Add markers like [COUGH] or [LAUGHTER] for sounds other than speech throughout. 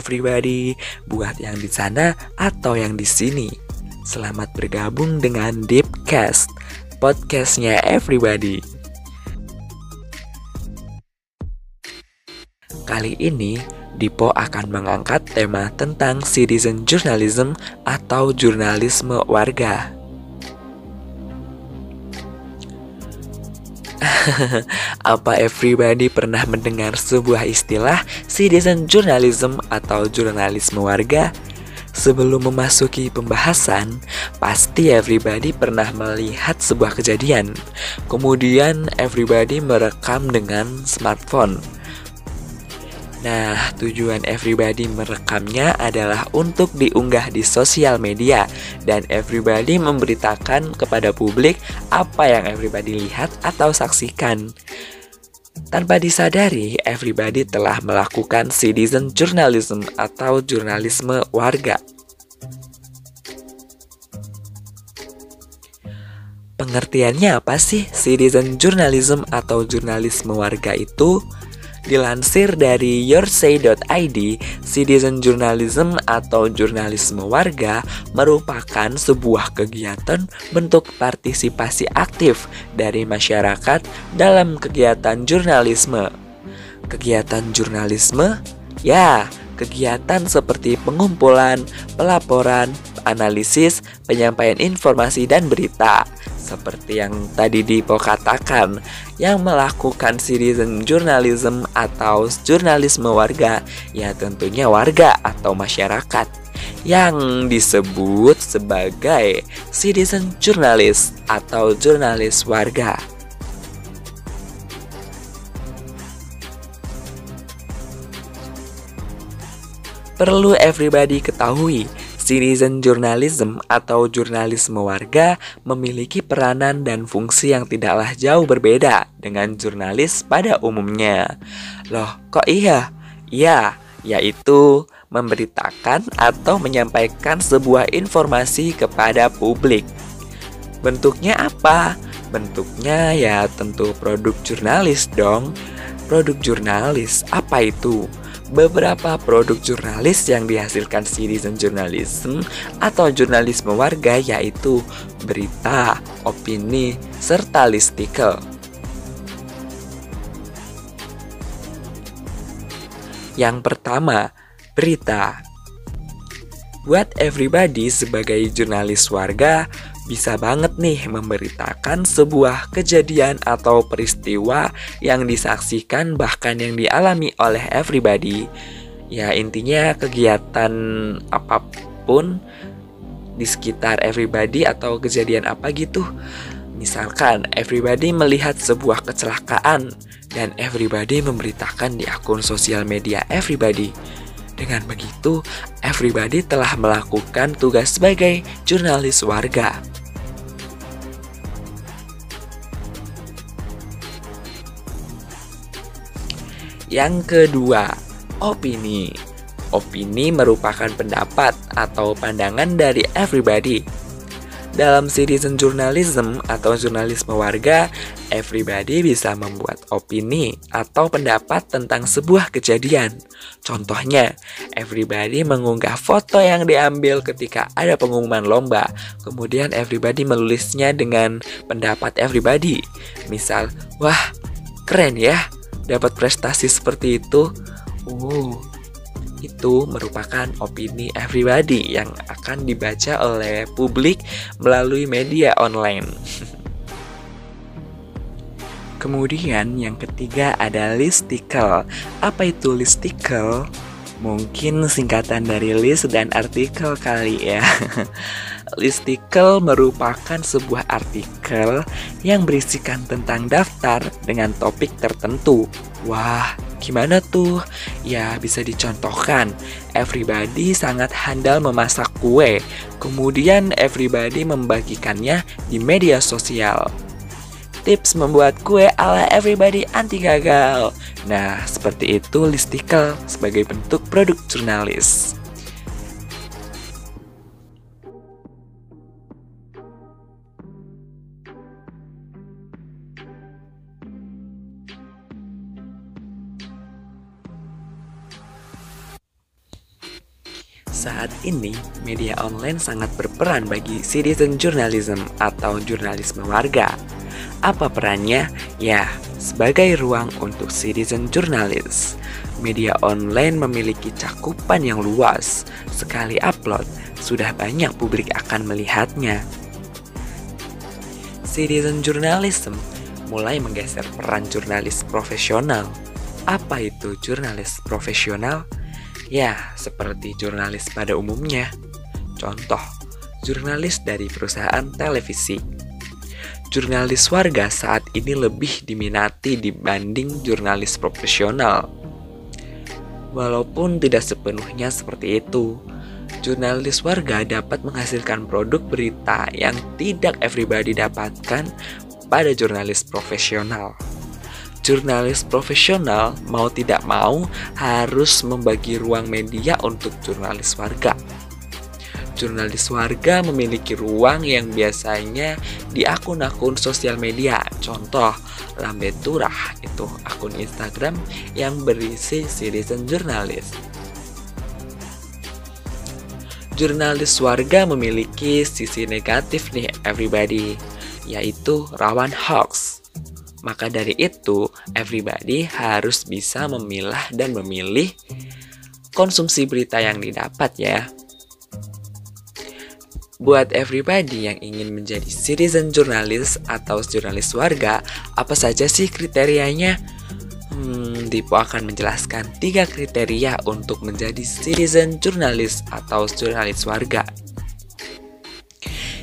everybody, buat yang di sana atau yang di sini. Selamat bergabung dengan Deepcast, podcastnya everybody. Kali ini, Dipo akan mengangkat tema tentang citizen journalism atau jurnalisme warga. [LAUGHS] Apa everybody pernah mendengar sebuah istilah citizen journalism atau jurnalisme warga? Sebelum memasuki pembahasan, pasti everybody pernah melihat sebuah kejadian. Kemudian everybody merekam dengan smartphone. Nah, tujuan everybody merekamnya adalah untuk diunggah di sosial media dan everybody memberitakan kepada publik apa yang everybody lihat atau saksikan. Tanpa disadari, everybody telah melakukan citizen journalism atau jurnalisme warga. Pengertiannya apa sih citizen journalism atau jurnalisme warga itu? Dilansir dari yoursay.id, citizen journalism atau jurnalisme warga merupakan sebuah kegiatan bentuk partisipasi aktif dari masyarakat dalam kegiatan jurnalisme. Kegiatan jurnalisme, ya, kegiatan seperti pengumpulan, pelaporan, analisis, penyampaian informasi dan berita seperti yang tadi Dipo katakan, yang melakukan citizen journalism atau jurnalisme warga, ya tentunya warga atau masyarakat yang disebut sebagai citizen journalist atau jurnalis warga. Perlu everybody ketahui Citizen journalism atau jurnalisme warga memiliki peranan dan fungsi yang tidaklah jauh berbeda dengan jurnalis pada umumnya. Loh, kok iya? Iya, yaitu memberitakan atau menyampaikan sebuah informasi kepada publik. Bentuknya apa? Bentuknya ya tentu produk jurnalis dong. Produk jurnalis apa itu? Beberapa produk jurnalis yang dihasilkan citizen journalism atau jurnalisme warga yaitu berita, opini, serta listikel. Yang pertama, berita. Buat everybody sebagai jurnalis warga, bisa banget nih memberitakan sebuah kejadian atau peristiwa yang disaksikan bahkan yang dialami oleh everybody. Ya intinya kegiatan apa pun di sekitar everybody atau kejadian apa gitu. Misalkan everybody melihat sebuah kecelakaan dan everybody memberitakan di akun sosial media everybody. Dengan begitu, everybody telah melakukan tugas sebagai jurnalis warga. Yang kedua, opini. Opini merupakan pendapat atau pandangan dari everybody. Dalam citizen journalism atau jurnalisme warga, everybody bisa membuat opini atau pendapat tentang sebuah kejadian. Contohnya, everybody mengunggah foto yang diambil ketika ada pengumuman lomba. Kemudian everybody menulisnya dengan pendapat everybody. Misal, wah, keren ya, dapat prestasi seperti itu, uh, itu merupakan opini everybody yang akan dibaca oleh publik melalui media online. [LAUGHS] Kemudian yang ketiga ada listicle. Apa itu listicle? Mungkin singkatan dari list dan artikel kali ya. [LAUGHS] Listicle merupakan sebuah artikel yang berisikan tentang daftar dengan topik tertentu. Wah, gimana tuh? Ya, bisa dicontohkan. Everybody sangat handal memasak kue. Kemudian everybody membagikannya di media sosial. Tips membuat kue ala everybody anti gagal. Nah, seperti itu listicle sebagai bentuk produk jurnalis. Saat ini, media online sangat berperan bagi citizen journalism atau jurnalisme warga. Apa perannya? Ya, sebagai ruang untuk citizen journalist. Media online memiliki cakupan yang luas. Sekali upload, sudah banyak publik akan melihatnya. Citizen journalism mulai menggeser peran jurnalis profesional. Apa itu jurnalis profesional? Ya, seperti jurnalis pada umumnya. Contoh, jurnalis dari perusahaan televisi. Jurnalis warga saat ini lebih diminati dibanding jurnalis profesional. Walaupun tidak sepenuhnya seperti itu, jurnalis warga dapat menghasilkan produk berita yang tidak everybody dapatkan pada jurnalis profesional jurnalis profesional mau tidak mau harus membagi ruang media untuk jurnalis warga. Jurnalis warga memiliki ruang yang biasanya di akun-akun sosial media. Contoh, Lambe Turah itu akun Instagram yang berisi citizen jurnalis. Jurnalis warga memiliki sisi negatif nih everybody, yaitu rawan hoax. Maka dari itu, everybody harus bisa memilah dan memilih konsumsi berita yang didapat ya. Buat everybody yang ingin menjadi citizen jurnalis atau jurnalis warga, apa saja sih kriterianya? Hmm, Dipo akan menjelaskan tiga kriteria untuk menjadi citizen jurnalis atau jurnalis warga.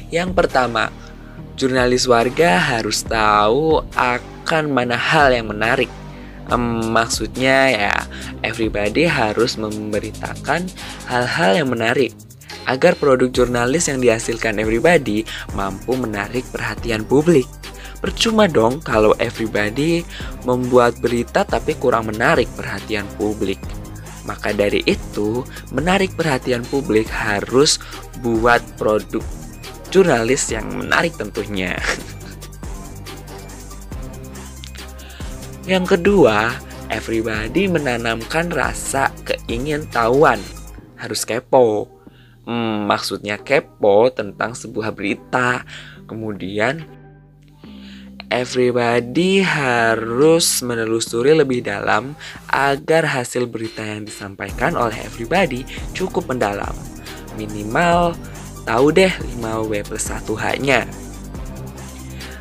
Yang pertama, Jurnalis warga harus tahu akan mana hal yang menarik. Um, maksudnya ya, everybody harus memberitakan hal-hal yang menarik agar produk jurnalis yang dihasilkan everybody mampu menarik perhatian publik. Percuma dong kalau everybody membuat berita tapi kurang menarik perhatian publik. Maka dari itu, menarik perhatian publik harus buat produk jurnalis yang menarik tentunya. Yang kedua, everybody menanamkan rasa keingintahuan. Harus kepo. Hmm, maksudnya kepo tentang sebuah berita. Kemudian everybody harus menelusuri lebih dalam agar hasil berita yang disampaikan oleh everybody cukup mendalam. Minimal tahu deh 5W plus 1H-nya.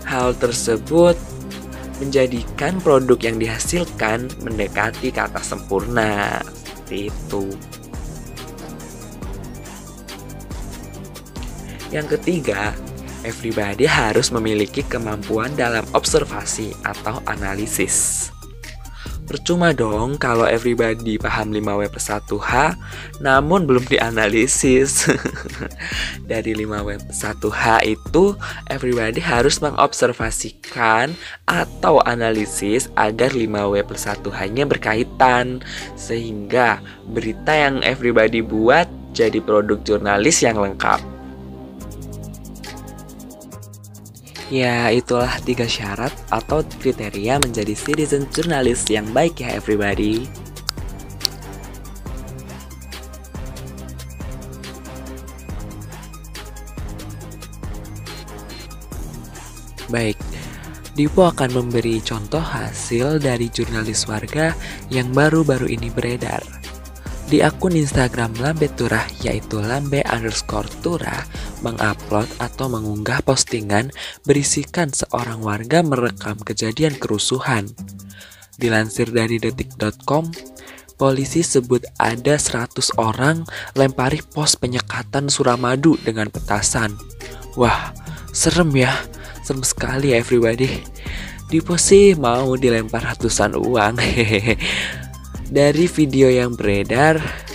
Hal tersebut menjadikan produk yang dihasilkan mendekati kata sempurna. Itu. Yang ketiga, everybody harus memiliki kemampuan dalam observasi atau analisis. Percuma dong kalau everybody paham 5W plus 1H namun belum dianalisis. [LAUGHS] Dari 5W plus 1H itu everybody harus mengobservasikan atau analisis agar 5W plus 1H-nya berkaitan sehingga berita yang everybody buat jadi produk jurnalis yang lengkap. Ya, itulah tiga syarat atau kriteria menjadi citizen jurnalis yang baik ya everybody. Baik, Dipo akan memberi contoh hasil dari jurnalis warga yang baru-baru ini beredar. Di akun Instagram Lambe Turah yaitu lambe underscore turah mengupload atau mengunggah postingan berisikan seorang warga merekam kejadian kerusuhan. Dilansir dari detik.com, polisi sebut ada 100 orang lempari pos penyekatan Suramadu dengan petasan. Wah, serem ya. Serem sekali everybody. Di pos sih mau dilempar ratusan uang. [LAUGHS] Dari video yang beredar,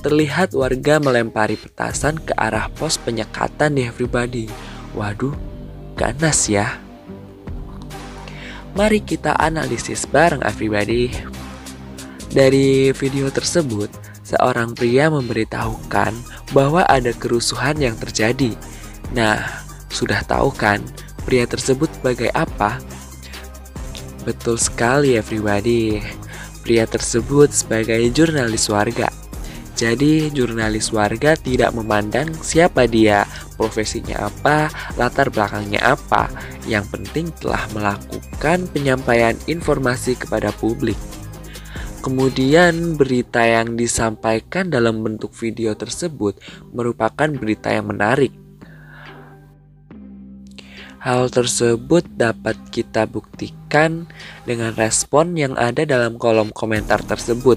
terlihat warga melempari petasan ke arah pos penyekatan di Everybody. Waduh, ganas ya. Mari kita analisis bareng Everybody. Dari video tersebut, seorang pria memberitahukan bahwa ada kerusuhan yang terjadi. Nah, sudah tahu kan pria tersebut sebagai apa? Betul sekali everybody. Pria tersebut sebagai jurnalis warga. Jadi, jurnalis warga tidak memandang siapa dia, profesinya apa, latar belakangnya apa. Yang penting telah melakukan penyampaian informasi kepada publik. Kemudian berita yang disampaikan dalam bentuk video tersebut merupakan berita yang menarik. Hal tersebut dapat kita buktikan dengan respon yang ada dalam kolom komentar tersebut.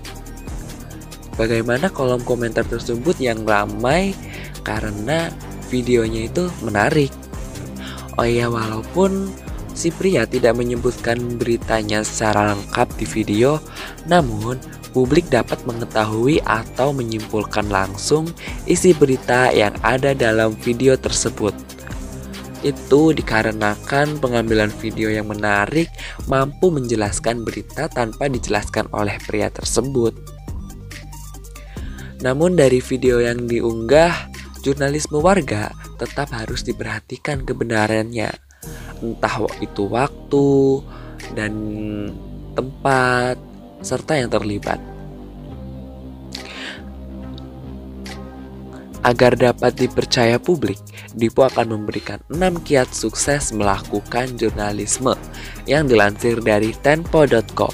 Bagaimana kolom komentar tersebut yang ramai karena videonya itu menarik. Oh iya, walaupun si pria tidak menyebutkan beritanya secara lengkap di video, namun publik dapat mengetahui atau menyimpulkan langsung isi berita yang ada dalam video tersebut. Itu dikarenakan pengambilan video yang menarik mampu menjelaskan berita tanpa dijelaskan oleh pria tersebut. Namun dari video yang diunggah, jurnalisme warga tetap harus diperhatikan kebenarannya entah itu waktu dan tempat serta yang terlibat. Agar dapat dipercaya publik, Dipo akan memberikan 6 kiat sukses melakukan jurnalisme yang dilansir dari tempo.co.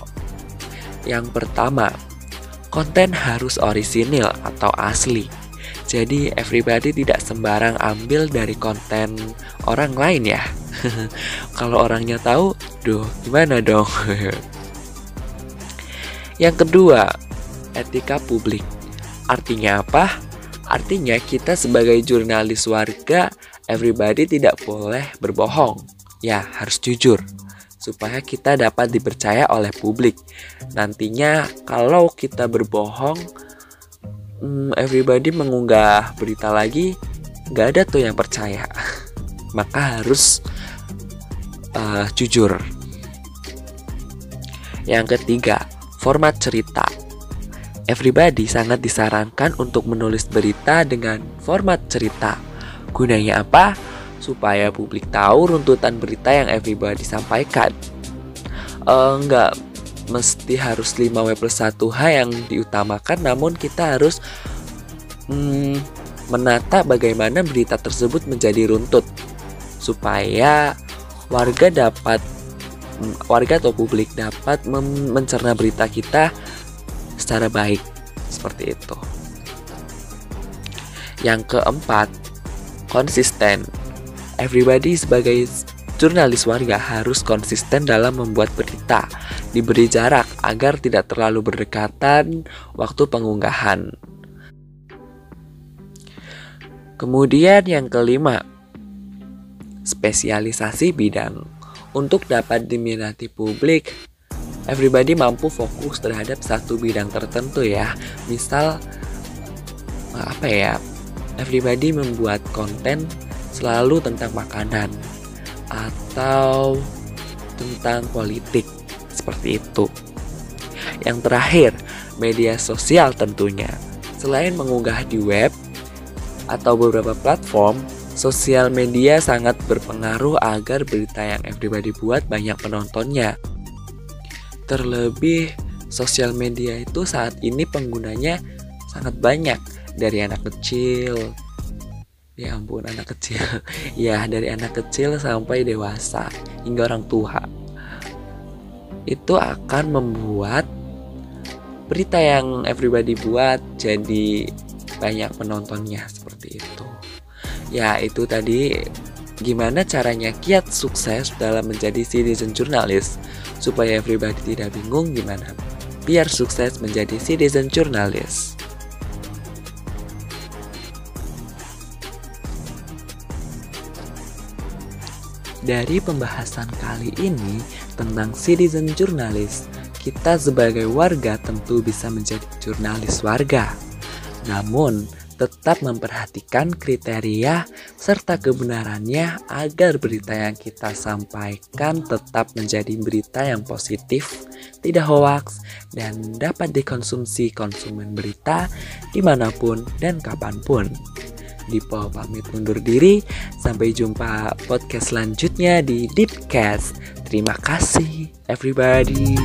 Yang pertama, konten harus orisinil atau asli. Jadi everybody tidak sembarang ambil dari konten orang lain ya. [LAUGHS] Kalau orangnya tahu, duh gimana dong? [LAUGHS] Yang kedua, etika publik. Artinya apa? Artinya kita sebagai jurnalis warga, everybody tidak boleh berbohong. Ya, harus jujur supaya kita dapat dipercaya oleh publik. Nantinya kalau kita berbohong, hmm, everybody mengunggah berita lagi, nggak ada tuh yang percaya. [LAUGHS] Maka harus uh, jujur. Yang ketiga, format cerita. Everybody sangat disarankan untuk menulis berita dengan format cerita. Gunanya apa? Supaya publik tahu runtutan berita yang everybody sampaikan. Uh, mesti harus 5W plus 1H yang diutamakan, namun kita harus hmm, menata bagaimana berita tersebut menjadi runtut supaya warga dapat warga atau publik dapat mencerna berita kita secara baik seperti itu. Yang keempat, konsisten. Everybody sebagai jurnalis warga harus konsisten dalam membuat berita, diberi jarak agar tidak terlalu berdekatan waktu pengunggahan. Kemudian yang kelima, spesialisasi bidang. Untuk dapat diminati publik, everybody mampu fokus terhadap satu bidang tertentu ya. Misal apa ya? Everybody membuat konten selalu tentang makanan atau tentang politik seperti itu. Yang terakhir, media sosial tentunya. Selain mengunggah di web atau beberapa platform, Sosial media sangat berpengaruh agar berita yang everybody buat banyak penontonnya. Terlebih, sosial media itu saat ini penggunanya sangat banyak dari anak kecil. Ya ampun, anak kecil. [LAUGHS] ya, dari anak kecil sampai dewasa hingga orang tua. Itu akan membuat berita yang everybody buat jadi banyak penontonnya seperti itu. Ya, itu tadi gimana caranya kiat sukses dalam menjadi citizen journalist supaya everybody tidak bingung gimana biar sukses menjadi citizen journalist. Dari pembahasan kali ini tentang citizen journalist, kita sebagai warga tentu bisa menjadi jurnalis warga. Namun, tetap memperhatikan kriteria serta kebenarannya agar berita yang kita sampaikan tetap menjadi berita yang positif, tidak hoaks, dan dapat dikonsumsi konsumen berita di mana pun dan kapan pun. Dipo pamit undur diri, sampai jumpa podcast selanjutnya di Deepcast. Terima kasih everybody.